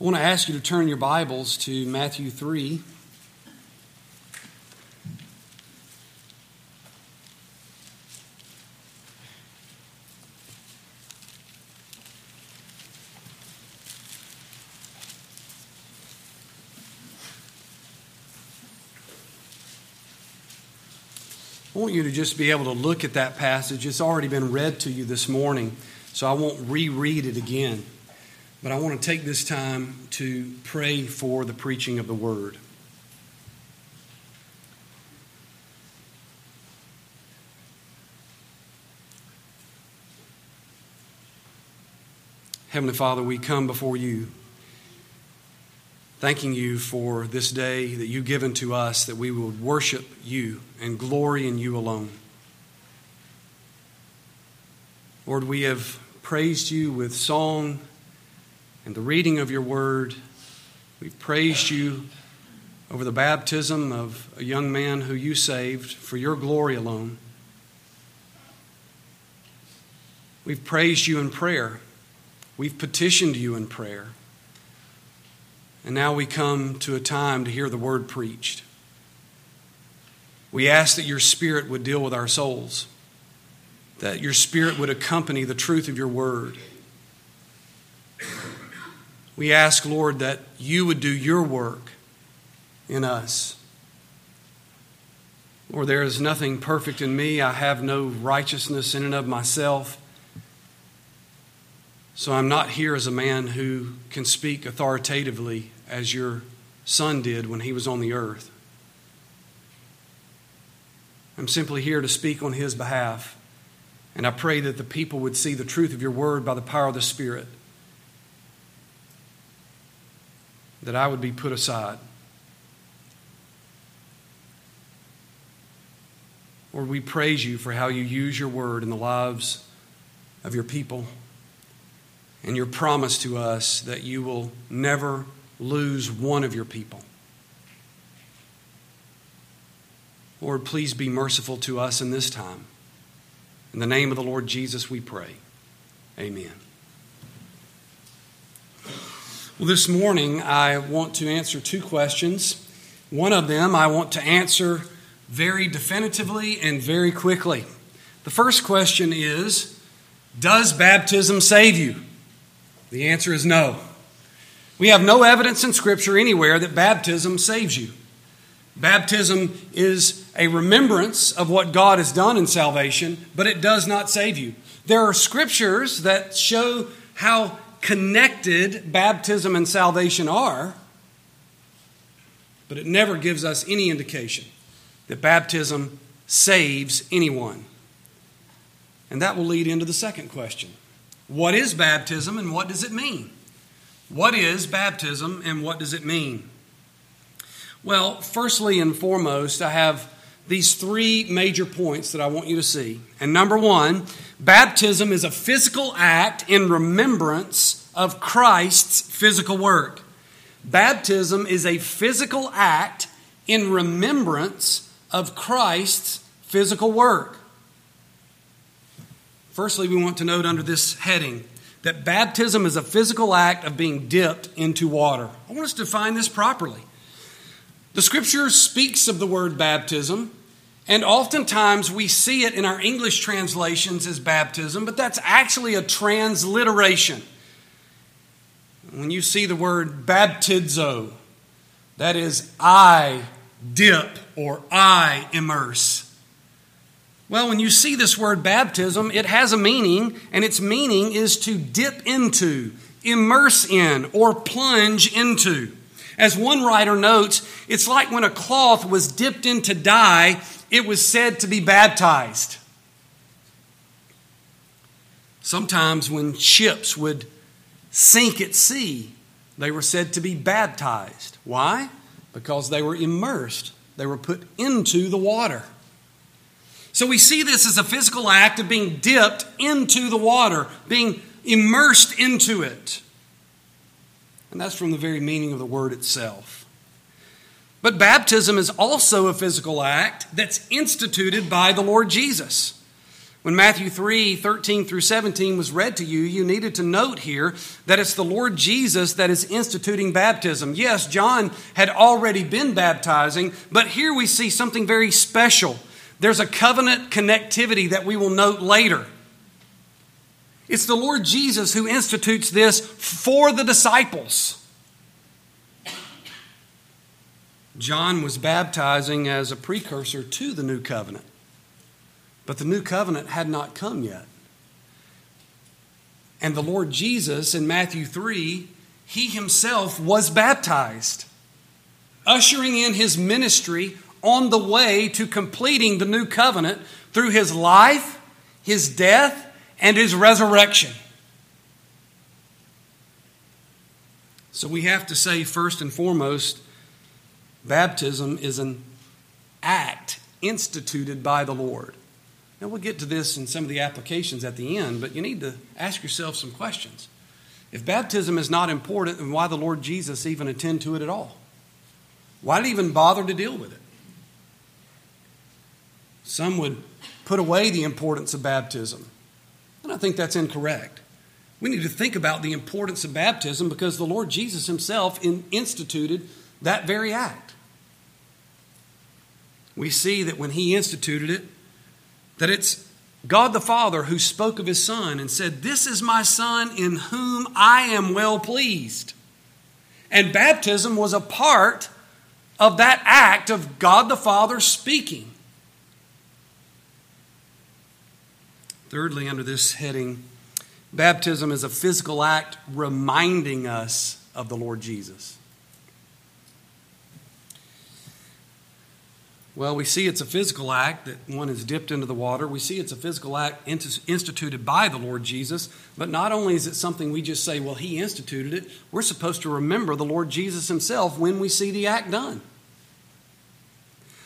I want to ask you to turn your Bibles to Matthew 3. I want you to just be able to look at that passage. It's already been read to you this morning, so I won't reread it again. But I want to take this time to pray for the preaching of the word. Heavenly Father, we come before you thanking you for this day that you've given to us that we would worship you and glory in you alone. Lord, we have praised you with song and the reading of your word. We've praised you over the baptism of a young man who you saved for your glory alone. We've praised you in prayer. We've petitioned you in prayer. And now we come to a time to hear the word preached. We ask that your spirit would deal with our souls, that your spirit would accompany the truth of your word. We ask, Lord, that you would do your work in us. Lord, there is nothing perfect in me. I have no righteousness in and of myself. So I'm not here as a man who can speak authoritatively as your son did when he was on the earth. I'm simply here to speak on his behalf. And I pray that the people would see the truth of your word by the power of the Spirit. That I would be put aside. Lord, we praise you for how you use your word in the lives of your people and your promise to us that you will never lose one of your people. Lord, please be merciful to us in this time. In the name of the Lord Jesus, we pray. Amen. Well, this morning I want to answer two questions. One of them I want to answer very definitively and very quickly. The first question is Does baptism save you? The answer is no. We have no evidence in Scripture anywhere that baptism saves you. Baptism is a remembrance of what God has done in salvation, but it does not save you. There are scriptures that show how connected baptism and salvation are, but it never gives us any indication that baptism saves anyone. And that will lead into the second question What is baptism and what does it mean? What is baptism and what does it mean? Well, firstly and foremost, I have these three major points that I want you to see. And number one, baptism is a physical act in remembrance of Christ's physical work. Baptism is a physical act in remembrance of Christ's physical work. Firstly, we want to note under this heading that baptism is a physical act of being dipped into water. I want us to define this properly. The scripture speaks of the word baptism, and oftentimes we see it in our English translations as baptism, but that's actually a transliteration. When you see the word baptizo, that is I dip or I immerse. Well, when you see this word baptism, it has a meaning, and its meaning is to dip into, immerse in, or plunge into. As one writer notes, it's like when a cloth was dipped into dye, it was said to be baptized. Sometimes when ships would sink at sea, they were said to be baptized. Why? Because they were immersed, they were put into the water. So we see this as a physical act of being dipped into the water, being immersed into it. And that's from the very meaning of the word itself. But baptism is also a physical act that's instituted by the Lord Jesus. When Matthew 3 13 through 17 was read to you, you needed to note here that it's the Lord Jesus that is instituting baptism. Yes, John had already been baptizing, but here we see something very special. There's a covenant connectivity that we will note later. It's the Lord Jesus who institutes this for the disciples. John was baptizing as a precursor to the new covenant. But the new covenant had not come yet. And the Lord Jesus in Matthew 3, he himself was baptized, ushering in his ministry on the way to completing the new covenant through his life, his death, and his resurrection. So we have to say, first and foremost, baptism is an act instituted by the Lord. Now, we'll get to this in some of the applications at the end, but you need to ask yourself some questions. If baptism is not important, then why the Lord Jesus even attend to it at all? Why did he even bother to deal with it? Some would put away the importance of baptism, and I think that's incorrect. We need to think about the importance of baptism because the Lord Jesus himself instituted that very act. We see that when he instituted it, that it's God the Father who spoke of his Son and said, This is my Son in whom I am well pleased. And baptism was a part of that act of God the Father speaking. Thirdly, under this heading, baptism is a physical act reminding us of the Lord Jesus. Well, we see it's a physical act that one is dipped into the water. We see it's a physical act instituted by the Lord Jesus. But not only is it something we just say, well, he instituted it, we're supposed to remember the Lord Jesus himself when we see the act done.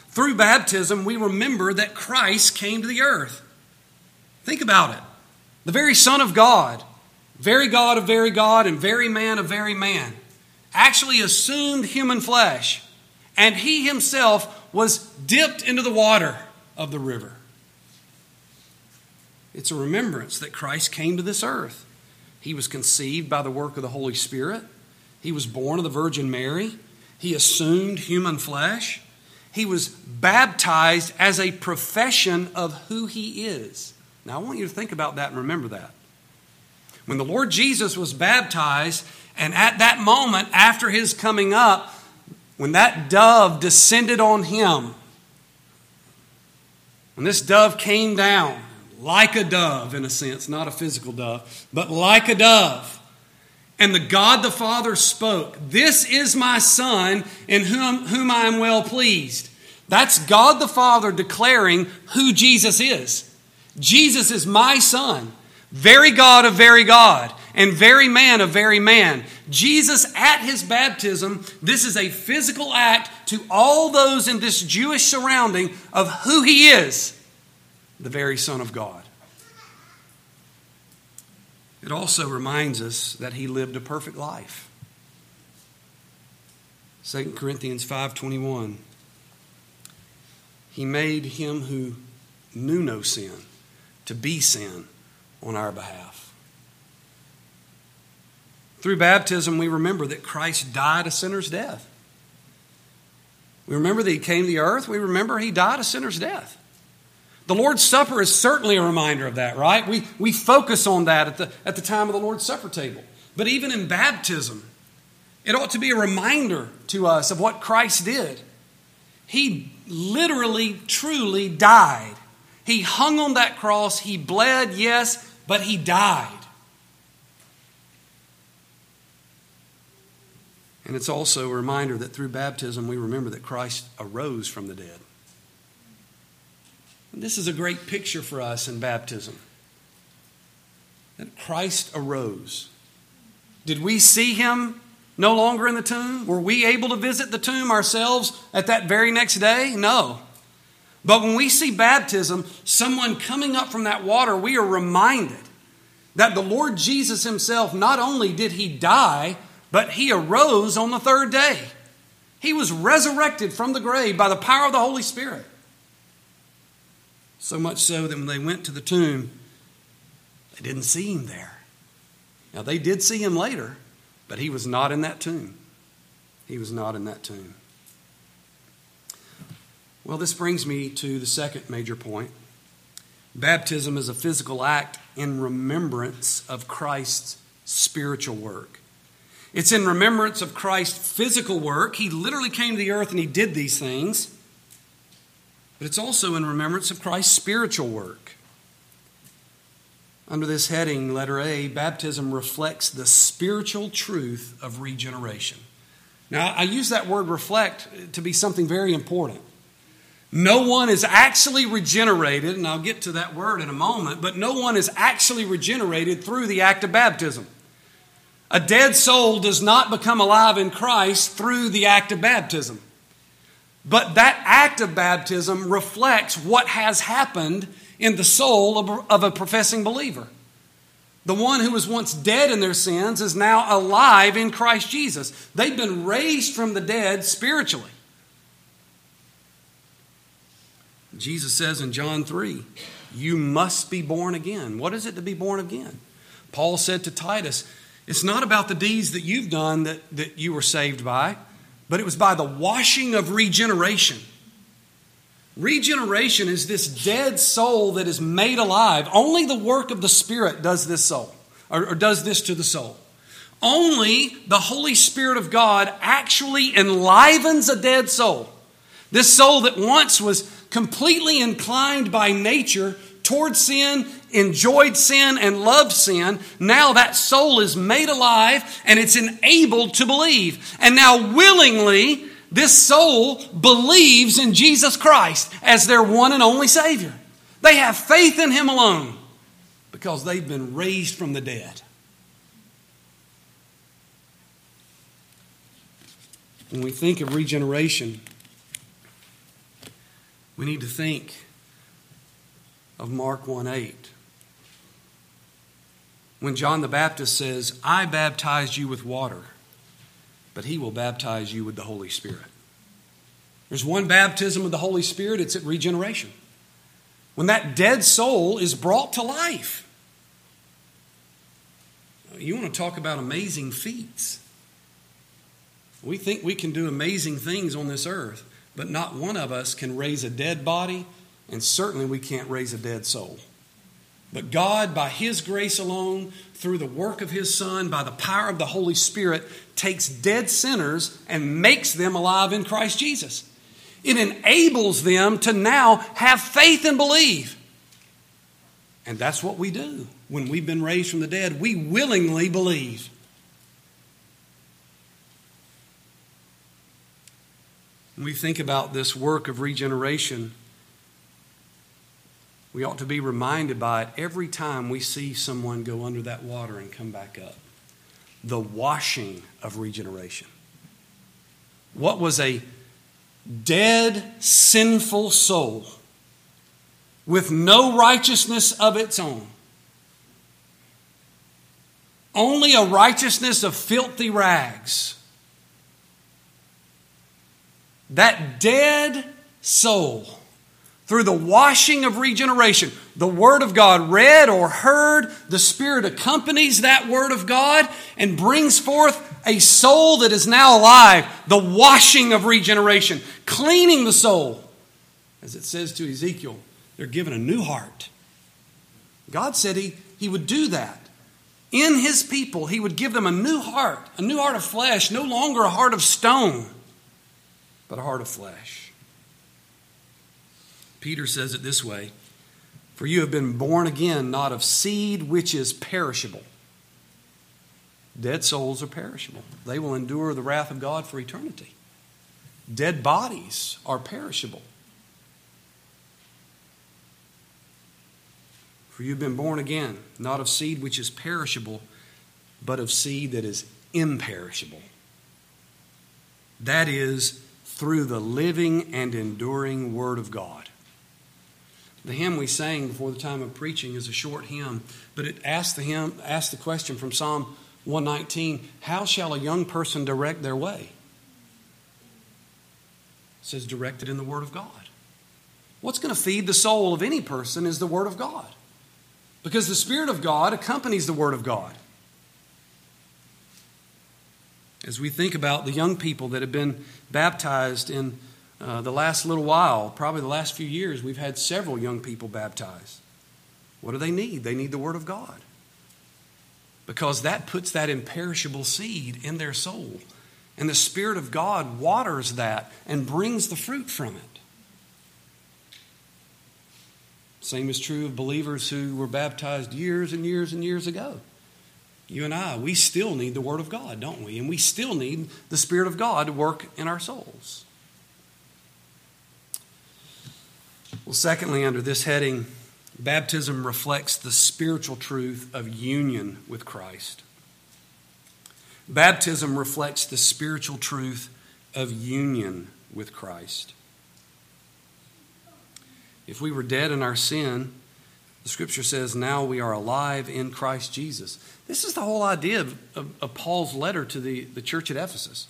Through baptism, we remember that Christ came to the earth. Think about it. The very Son of God, very God of very God, and very man of very man, actually assumed human flesh. And he himself was dipped into the water of the river. It's a remembrance that Christ came to this earth. He was conceived by the work of the Holy Spirit. He was born of the Virgin Mary. He assumed human flesh. He was baptized as a profession of who he is. Now, I want you to think about that and remember that. When the Lord Jesus was baptized, and at that moment after his coming up, when that dove descended on him, when this dove came down, like a dove in a sense, not a physical dove, but like a dove, and the God the Father spoke, This is my Son in whom, whom I am well pleased. That's God the Father declaring who Jesus is. Jesus is my Son, very God of very God and very man of very man. Jesus, at his baptism, this is a physical act to all those in this Jewish surrounding of who he is the very Son of God. It also reminds us that he lived a perfect life. 2 Corinthians 5:21 He made him who knew no sin to be sin on our behalf. Through baptism, we remember that Christ died a sinner's death. We remember that He came to the earth. We remember He died a sinner's death. The Lord's Supper is certainly a reminder of that, right? We, we focus on that at the, at the time of the Lord's Supper table. But even in baptism, it ought to be a reminder to us of what Christ did. He literally, truly died. He hung on that cross. He bled, yes, but He died. And it's also a reminder that through baptism we remember that Christ arose from the dead. And this is a great picture for us in baptism. That Christ arose. Did we see him no longer in the tomb? Were we able to visit the tomb ourselves at that very next day? No. But when we see baptism, someone coming up from that water, we are reminded that the Lord Jesus himself not only did he die, but he arose on the third day. He was resurrected from the grave by the power of the Holy Spirit. So much so that when they went to the tomb, they didn't see him there. Now, they did see him later, but he was not in that tomb. He was not in that tomb. Well, this brings me to the second major point. Baptism is a physical act in remembrance of Christ's spiritual work. It's in remembrance of Christ's physical work. He literally came to the earth and he did these things. But it's also in remembrance of Christ's spiritual work. Under this heading, letter A, baptism reflects the spiritual truth of regeneration. Now, I use that word reflect to be something very important. No one is actually regenerated, and I'll get to that word in a moment, but no one is actually regenerated through the act of baptism. A dead soul does not become alive in Christ through the act of baptism. But that act of baptism reflects what has happened in the soul of a professing believer. The one who was once dead in their sins is now alive in Christ Jesus. They've been raised from the dead spiritually. Jesus says in John 3, You must be born again. What is it to be born again? Paul said to Titus, It's not about the deeds that you've done that, that you were saved by, but it was by the washing of regeneration. Regeneration is this dead soul that is made alive. Only the work of the Spirit does this soul, or, or does this to the soul. Only the Holy Spirit of God actually enlivens a dead soul. This soul that once was completely inclined by nature toward sin, enjoyed sin, and loved sin, now that soul is made alive and it's enabled to believe. And now, willingly, this soul believes in Jesus Christ as their one and only Savior. They have faith in Him alone because they've been raised from the dead. When we think of regeneration, we need to think of Mark 1 8. When John the Baptist says, I baptized you with water, but he will baptize you with the Holy Spirit. There's one baptism of the Holy Spirit, it's at regeneration. When that dead soul is brought to life. You want to talk about amazing feats. We think we can do amazing things on this earth. But not one of us can raise a dead body, and certainly we can't raise a dead soul. But God, by His grace alone, through the work of His Son, by the power of the Holy Spirit, takes dead sinners and makes them alive in Christ Jesus. It enables them to now have faith and believe. And that's what we do. When we've been raised from the dead, we willingly believe. When we think about this work of regeneration, we ought to be reminded by it every time we see someone go under that water and come back up. The washing of regeneration. What was a dead, sinful soul with no righteousness of its own, only a righteousness of filthy rags that dead soul through the washing of regeneration. The Word of God read or heard, the Spirit accompanies that Word of God and brings forth a soul that is now alive. The washing of regeneration, cleaning the soul. As it says to Ezekiel, they're given a new heart. God said He, he would do that. In His people, He would give them a new heart, a new heart of flesh, no longer a heart of stone but a heart of flesh. Peter says it this way For you have been born again, not of seed which is perishable. Dead souls are perishable, they will endure the wrath of God for eternity. Dead bodies are perishable. For you've been born again, not of seed which is perishable, but of seed that is imperishable. That is through the living and enduring Word of God. The hymn we sang before the time of preaching is a short hymn, but it asks the hymn asks the question from Psalm 119, how shall a young person direct their way? It says directed in the Word of God. what's going to feed the soul of any person is the Word of God. Because the Spirit of God accompanies the Word of God. As we think about the young people that have been baptized in uh, the last little while, probably the last few years, we've had several young people baptized. What do they need? They need the Word of God. Because that puts that imperishable seed in their soul. And the Spirit of God waters that and brings the fruit from it. Same is true of believers who were baptized years and years and years ago. You and I, we still need the Word of God, don't we? And we still need the Spirit of God to work in our souls. Well, secondly, under this heading, baptism reflects the spiritual truth of union with Christ. Baptism reflects the spiritual truth of union with Christ. If we were dead in our sin, the scripture says now we are alive in Christ Jesus. This is the whole idea of, of, of, Paul's letter to the, the church at Ephesus.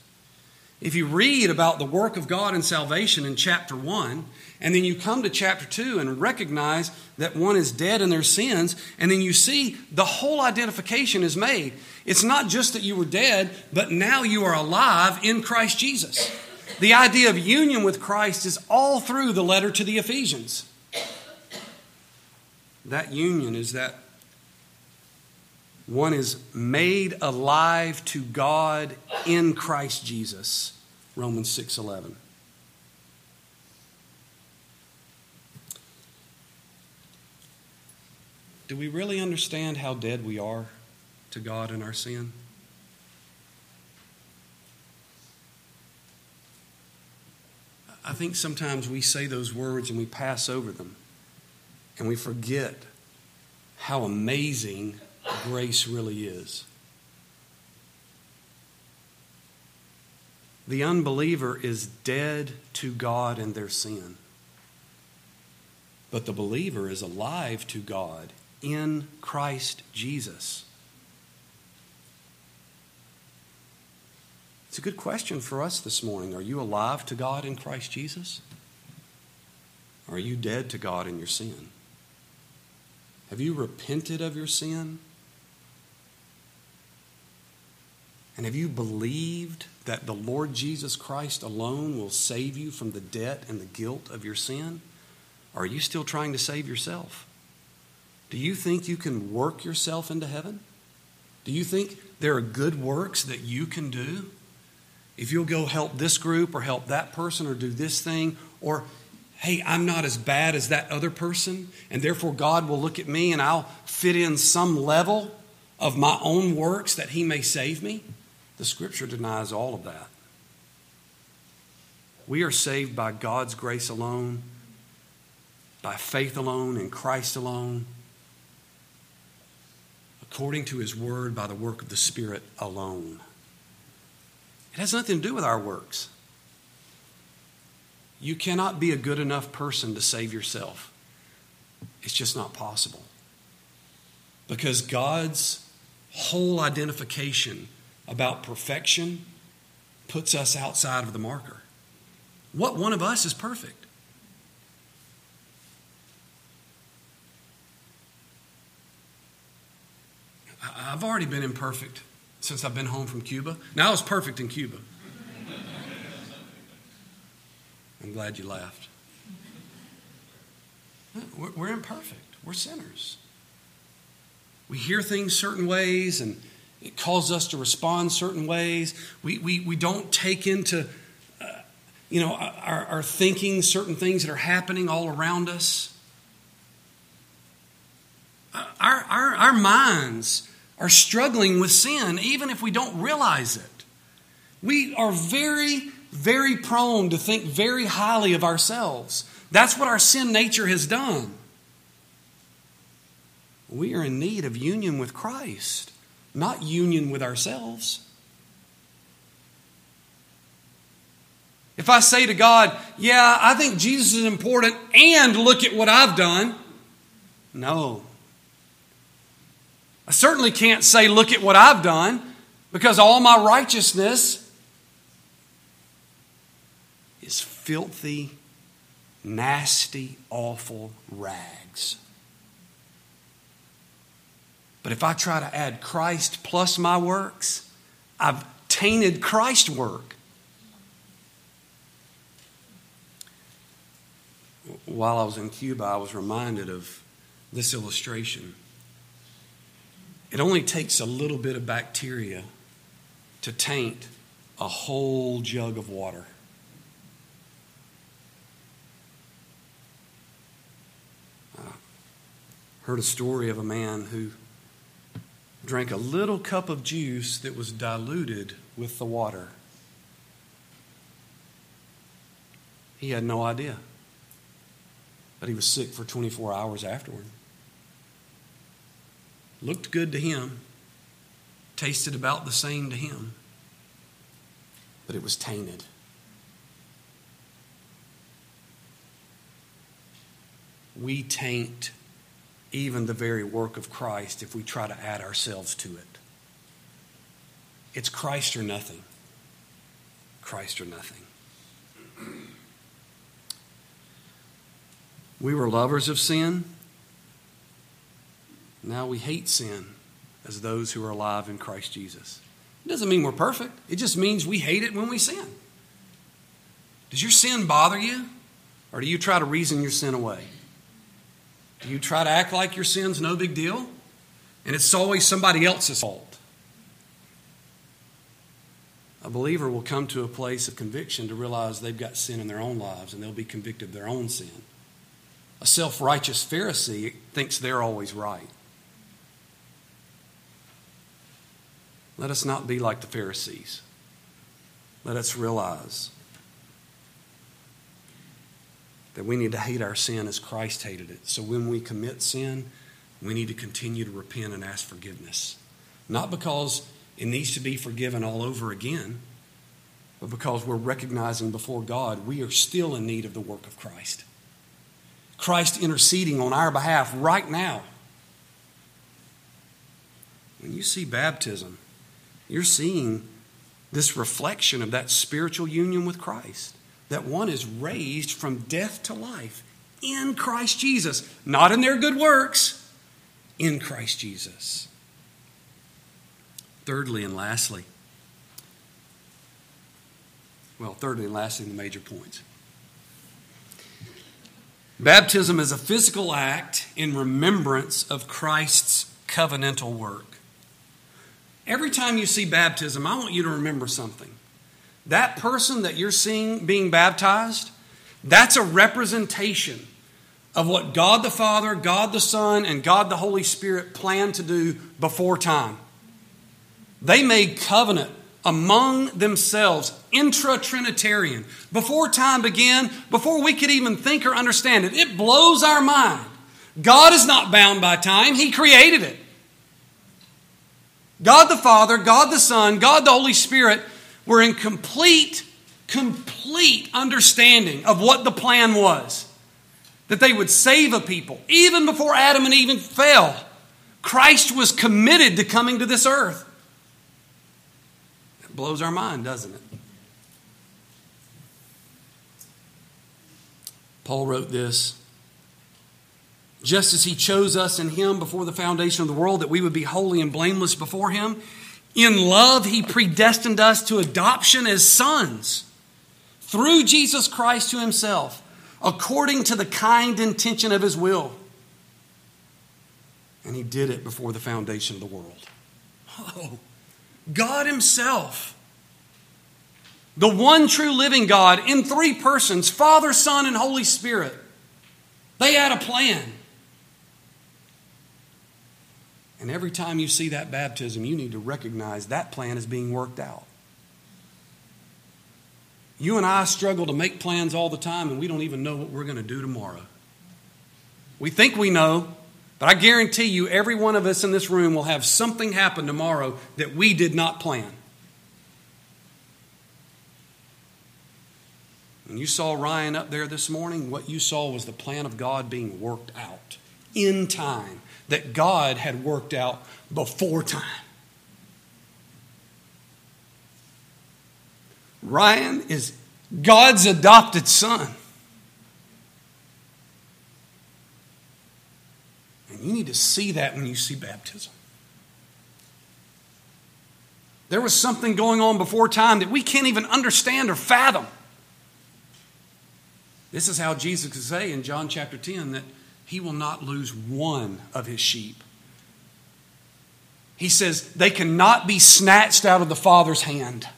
If you read about the work of God in salvation in chapter 1, and then you come to chapter 2 and recognize that one is dead in their sins, and then you see the whole identification is made. It's not just that you were dead, but now you are alive in Christ Jesus. The idea of union with Christ is all through the letter to the Ephesians. That union is that one is made alive to God in Christ Jesus. Romans 6:11. Do we really understand how dead we are to God in our sin? I think sometimes we say those words and we pass over them and we forget how amazing grace really is. The unbeliever is dead to God and their sin. But the believer is alive to God in Christ Jesus. It's a good question for us this morning. Are you alive to God in Christ Jesus? Are you dead to God in your sin? Have you repented of your sin? And have you believed that the Lord Jesus Christ alone will save you from the debt and the guilt of your sin? Or are you still trying to save yourself? Do you think you can work yourself into heaven? Do you think there are good works that you can do? if you'll go help this group or help that person or do this thing, or hey, I'm not as bad as that other person, and therefore God will look at me and I'll fit in some level of my own works that He may save me. The scripture denies all of that. We are saved by God's grace alone, by faith alone, in Christ alone, according to His word, by the work of the Spirit alone. It has nothing to do with our works. You cannot be a good enough person to save yourself. It's just not possible. Because God's whole identification about perfection puts us outside of the marker. What one of us is perfect? I've already been imperfect since I've been home from Cuba. Now I was perfect in Cuba. I'm glad you laughed. We're imperfect. We're sinners. We hear things certain ways and it calls us to respond certain ways. We, we, we don't take into uh, you know, our, our thinking certain things that are happening all around us. Our, our, our minds are struggling with sin, even if we don't realize it. We are very, very prone to think very highly of ourselves. That's what our sin nature has done. We are in need of union with Christ, not union with ourselves. If I say to God, Yeah, I think Jesus is important, and look at what I've done, no, I certainly can't say, Look at what I've done, because all my righteousness is filthy nasty, awful rags. But if I try to add Christ plus my works, I've tainted Christ's work. While I was in Cuba, I was reminded of this illustration. It only takes a little bit of bacteria to taint a whole jug of water. I heard a story of a man who drank a little cup of juice that was diluted with the water. He had no idea. But he was sick for 24 hours afterward. Looked good to him, tasted about the same to him, but it was tainted. We taint even the very work of Christ if we try to add ourselves to it. It's Christ or nothing. Christ or nothing. We were lovers of sin. Now we hate sin as those who are alive in Christ Jesus. It doesn't mean we're perfect, it just means we hate it when we sin. Does your sin bother you? Or do you try to reason your sin away? You try to act like your sin's no big deal? And it's always somebody else's fault. A believer will come to a place of conviction to realize they've got sin in their own lives and they'll be convicted of their own sin. A self righteous Pharisee thinks they're always right. Let us not be like the Pharisees. Let us realize that we need to hate our sin as Christ hated it. So when we commit sin, we need to continue to repent and ask forgiveness. Not because it needs to be forgiven all over again, but because we're recognizing before God we are still in need of the work of Christ. Christ interceding on our behalf right now. When you see baptism, you're seeing this reflection of that spiritual union with Christ that one is raised from death to life in Christ Jesus, not in their good works, in Christ Jesus. Thirdly and lastly, well, thirdly and lastly, the major points. Baptism is a physical act in remembrance of Christ's covenantal work. Every time you see baptism, I want you to remember something. That person that you're seeing being baptized, that's a representation of what God the Father, God the Son, and God the Holy Spirit planned to do before time. They made covenant among themselves, intra Trinitarian, before time began, before we could even think or understand it. It blows our mind. God is not bound by time, He created it. God the Father, God the Son, God the Holy Spirit were in complete, complete understanding of what the plan was. That they would save a people. Even before Adam and Eve fell, Christ was committed to coming to this earth. It blows our mind, doesn't it? Paul wrote this just as he chose us in him before the foundation of the world that we would be holy and blameless before him in love, he predestined us to adoption as sons through Jesus Christ to himself, according to the kind intention of his will. And he did it before the foundation of the world. Oh, God himself, the one true living God in three persons Father, Son, and Holy Spirit, they had a plan. And every time you see that baptism, you need to recognize that plan is being worked out. You and I struggle to make plans all the time, and we don't even know what we're going to do tomorrow. We think we know, but I guarantee you, every one of us in this room will have something happen tomorrow that we did not plan. When you saw Ryan up there this morning, what you saw was the plan of God being worked out in time that God had worked out before time. Ryan is God's adopted son. And you need to see that when you see baptism. There was something going on before time that we can't even understand or fathom. This is how Jesus could say in John chapter 10 that he will not lose one of his sheep. He says they cannot be snatched out of the Father's hand.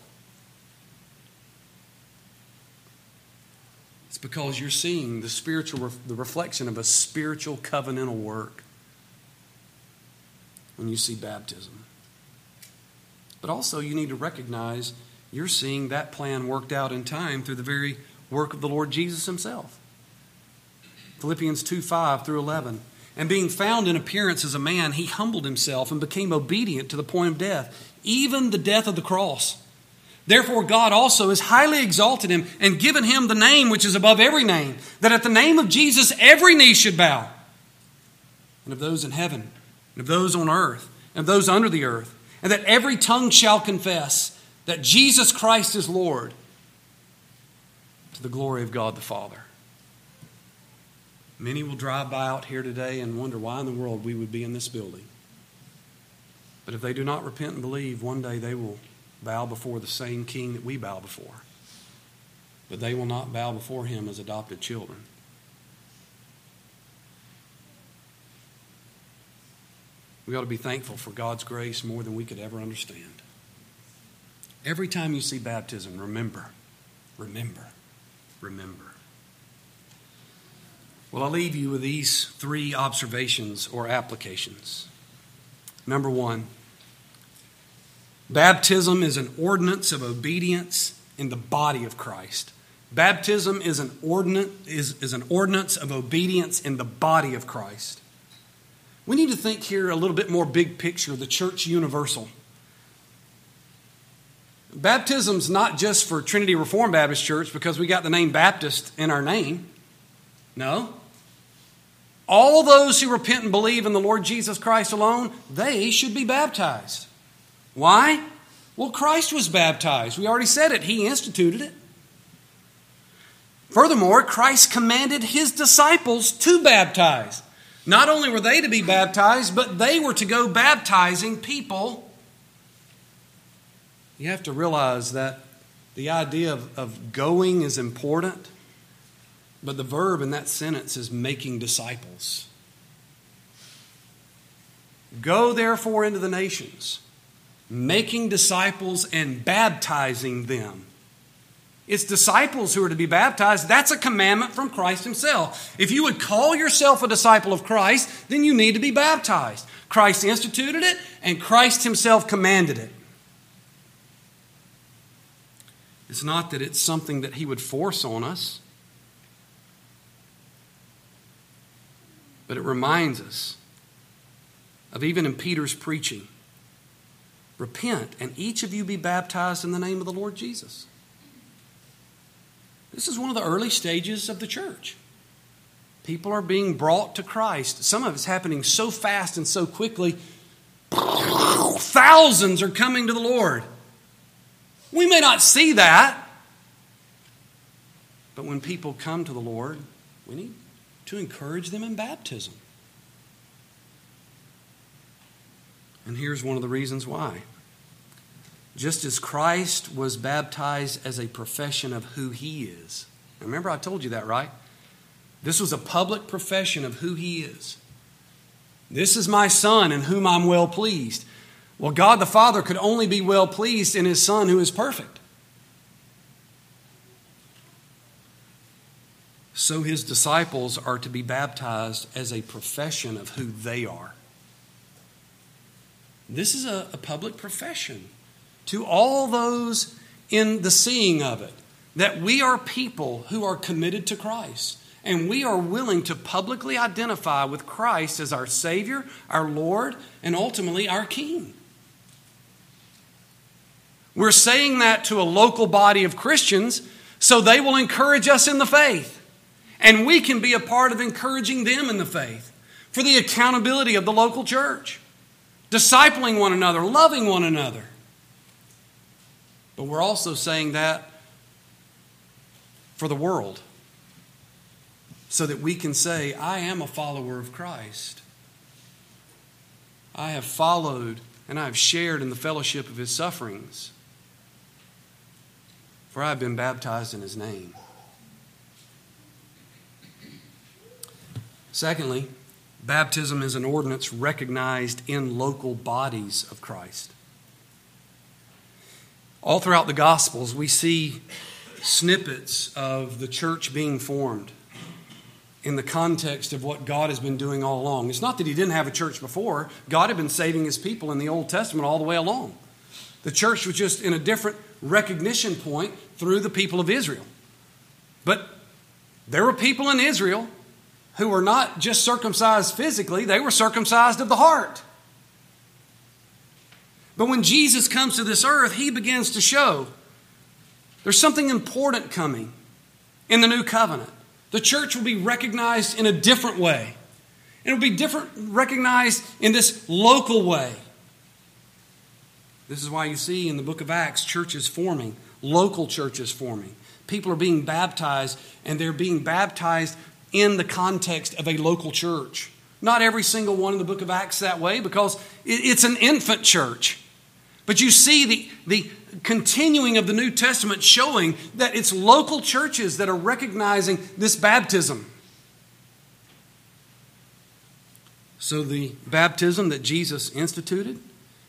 It's because you're seeing the spiritual the reflection of a spiritual covenantal work when you see baptism. But also you need to recognize you're seeing that plan worked out in time through the very work of the Lord Jesus himself. Philippians 2 5 through 11. And being found in appearance as a man, he humbled himself and became obedient to the point of death, even the death of the cross. Therefore, God also has highly exalted him and given him the name which is above every name, that at the name of Jesus every knee should bow, and of those in heaven, and of those on earth, and of those under the earth, and that every tongue shall confess that Jesus Christ is Lord, to the glory of God the Father. Many will drive by out here today and wonder why in the world we would be in this building. But if they do not repent and believe, one day they will bow before the same king that we bow before. But they will not bow before him as adopted children. We ought to be thankful for God's grace more than we could ever understand. Every time you see baptism, remember, remember, remember. Well, I'll leave you with these three observations or applications. Number one, baptism is an ordinance of obedience in the body of Christ. Baptism is an ordinance, is, is an ordinance of obedience in the body of Christ. We need to think here a little bit more big picture, the church universal. Baptism's not just for Trinity Reformed Baptist Church because we got the name Baptist in our name. No. All those who repent and believe in the Lord Jesus Christ alone, they should be baptized. Why? Well, Christ was baptized. We already said it, He instituted it. Furthermore, Christ commanded His disciples to baptize. Not only were they to be baptized, but they were to go baptizing people. You have to realize that the idea of, of going is important. But the verb in that sentence is making disciples. Go therefore into the nations, making disciples and baptizing them. It's disciples who are to be baptized. That's a commandment from Christ Himself. If you would call yourself a disciple of Christ, then you need to be baptized. Christ instituted it, and Christ Himself commanded it. It's not that it's something that He would force on us. But it reminds us of even in Peter's preaching repent, and each of you be baptized in the name of the Lord Jesus. This is one of the early stages of the church. People are being brought to Christ. Some of it's happening so fast and so quickly. Thousands are coming to the Lord. We may not see that, but when people come to the Lord, we need to encourage them in baptism. And here's one of the reasons why. Just as Christ was baptized as a profession of who he is. Remember, I told you that, right? This was a public profession of who he is. This is my son in whom I'm well pleased. Well, God the Father could only be well pleased in his son who is perfect. So his disciples are to be baptized as a profession of who they are. This is a, a, public profession to all those in the seeing of it that we are people who are committed to Christ and we are willing to publicly identify with Christ as our Savior, our Lord, and ultimately our King. We're saying that to a local body of Christians so they will encourage us in the faith. And we can be a part of encouraging them in the faith for the accountability of the local church, discipling one another, loving one another. But we're also saying that for the world so that we can say, I am a follower of Christ. I have followed and I have shared in the fellowship of his sufferings. For I have been baptized in his name. Secondly, baptism is an ordinance recognized in local bodies of Christ. All throughout the Gospels, we see snippets of the church being formed in the context of what God has been doing all along. It's not that He didn't have a church before, God had been saving His people in the Old Testament all the way along. The church was just in a different recognition point through the people of Israel. But there were people in Israel who were not just circumcised physically, they were circumcised of the heart. But when Jesus comes to this earth, he begins to show there's something important coming in the new covenant. The church will be recognized in a different way. It will be different recognized in this local way. This is why you see in the book of Acts churches forming, local churches forming. People are being baptized, and they're being baptized in the context of a local church. Not every single one in the book of Acts that way because it's an infant church. But you see the, the continuing of the New Testament showing that it's local churches that are recognizing this baptism. So, the baptism that Jesus instituted,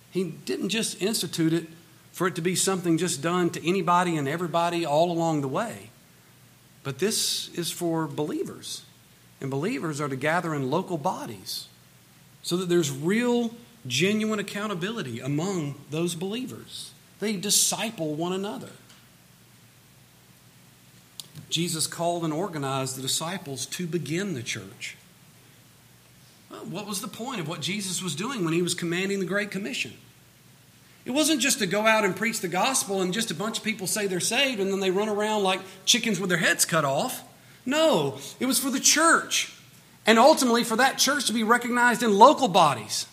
he didn't just institute it for it to be something just done to anybody and everybody all along the way. But this is for believers. And believers are to gather in local bodies so that there's real, genuine accountability among those believers. They disciple one another. Jesus called and organized the disciples to begin the church. Well, what was the point of what Jesus was doing when he was commanding the Great Commission? It wasn't just to go out and preach the gospel and just a bunch of people say they're saved and then they run around like chickens with their heads cut off. No, it was for the church. And ultimately for that church to be recognized in local bodies.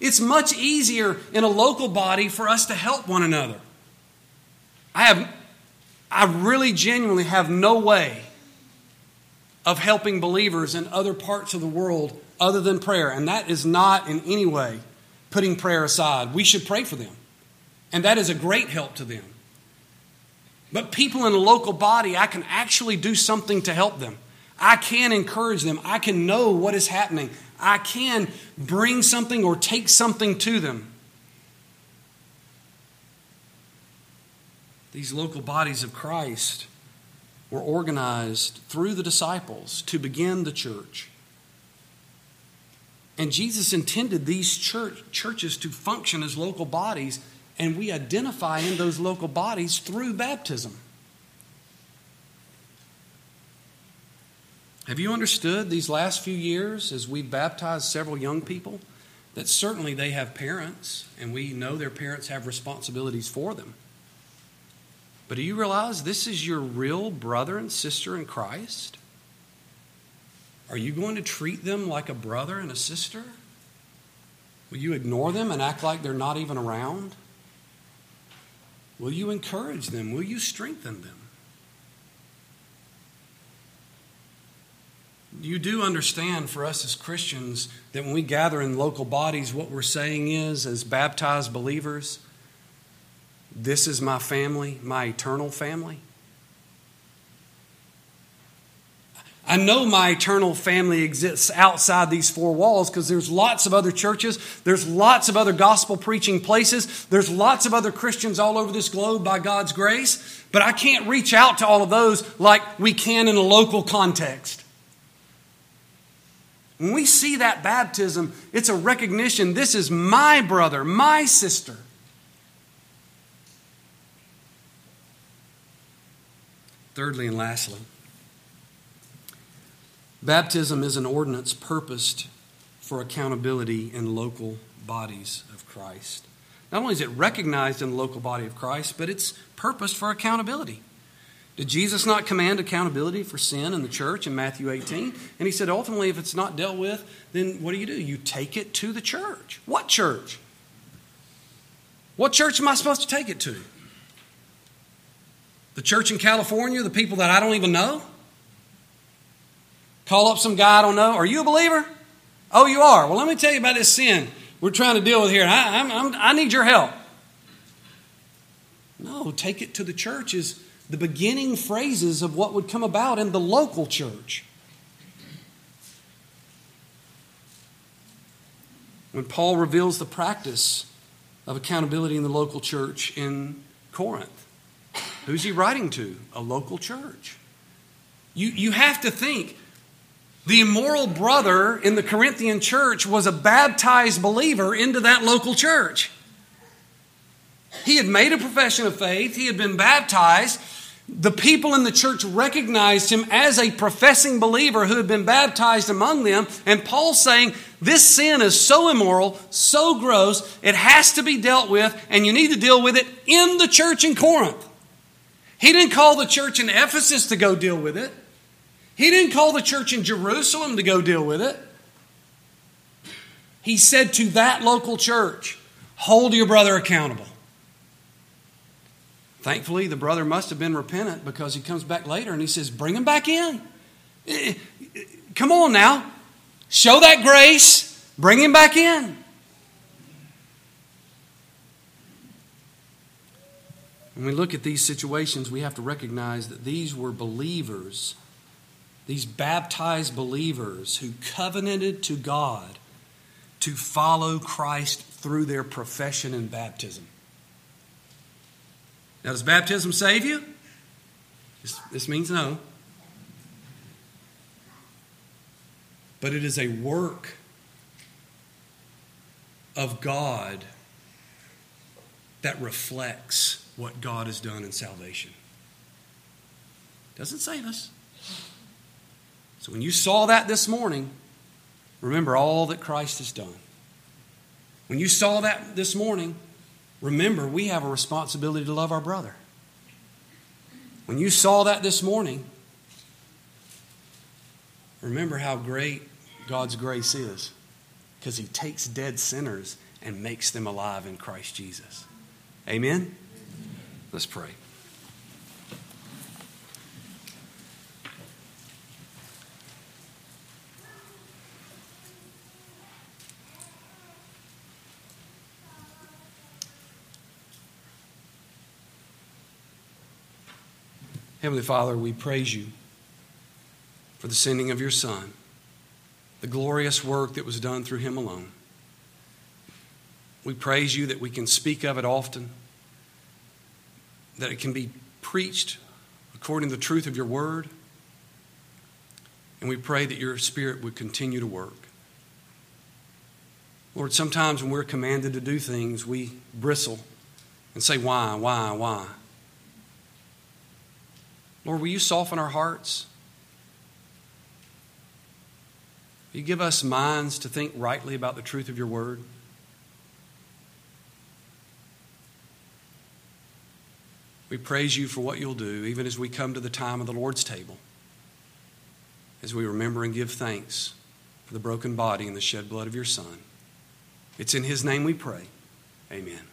It's much easier in a local body for us to help one another. I have I really genuinely have no way of helping believers in other parts of the world other than prayer. And that is not in any way putting prayer aside. We should pray for them. And that is a great help to them. But people in a local body, I can actually do something to help them. I can encourage them. I can know what is happening. I can bring something or take something to them. These local bodies of Christ were organized through the disciples to begin the church. And Jesus intended these church, churches to function as local bodies and we identify in those local bodies through baptism. Have you understood these last few years as we've baptized several young people that certainly they have parents and we know their parents have responsibilities for them? But do you realize this is your real brother and sister in Christ? Are you going to treat them like a brother and a sister? Will you ignore them and act like they're not even around? Will you encourage them? Will you strengthen them? You do understand for us as Christians that when we gather in local bodies, what we're saying is, as baptized believers, this is my family, my eternal family. I know my eternal family exists outside these four walls because there's lots of other churches, there's lots of other gospel preaching places, there's lots of other Christians all over this globe by God's grace, but I can't reach out to all of those like we can in a local context. When we see that baptism, it's a recognition this is my brother, my sister. Thirdly and lastly, Baptism is an ordinance purposed for accountability in local bodies of Christ. Not only is it recognized in the local body of Christ, but it's purposed for accountability. Did Jesus not command accountability for sin in the church in Matthew 18? And he said, ultimately, if it's not dealt with, then what do you do? You take it to the church. What church? What church am I supposed to take it to? The church in California, the people that I don't even know? Call up some guy I don't know. Are you a believer? Oh, you are. Well, let me tell you about this sin. we're trying to deal with here. I, I'm, I'm, I need your help. No, take it to the church is the beginning phrases of what would come about in the local church. When Paul reveals the practice of accountability in the local church in Corinth, who's he writing to? A local church. You, you have to think the immoral brother in the Corinthian church was a baptized believer into that local church. He had made a profession of faith, he had been baptized. The people in the church recognized him as a professing believer who had been baptized among them. And Paul's saying, This sin is so immoral, so gross, it has to be dealt with, and you need to deal with it in the church in Corinth. He didn't call the church in Ephesus to go deal with it. He didn't call the church in Jerusalem to go deal with it. He said to that local church, hold your brother accountable. Thankfully, the brother must have been repentant because he comes back later and he says, Bring him back in. Eh, eh, come on now. Show that grace. Bring him back in. When we look at these situations, we have to recognize that these were believers these baptized believers who covenanted to God to follow Christ through their profession and baptism. Now, does baptism save you? This, this means no. But it is a work of God that reflects what God has done in salvation. Doesn't save us. So when you saw that this morning, remember all that Christ has done. When you saw that this morning, remember we have a responsibility to love our brother. When you saw that this morning, remember how great God's grace is because he takes dead sinners and makes them alive in Christ Jesus. Amen? Let's pray. Heavenly Father, we praise you for the sending of your Son, the glorious work that was done through him alone. We praise you that we can speak of it often, that it can be preached according to the truth of your word. And we pray that your Spirit would continue to work. Lord, sometimes when we're commanded to do things, we bristle and say, Why, why, why? Lord, will you soften our hearts? Will you give us minds to think rightly about the truth of your word? We praise you for what you'll do, even as we come to the time of the Lord's table, as we remember and give thanks for the broken body and the shed blood of your Son. It's in his name we pray. Amen.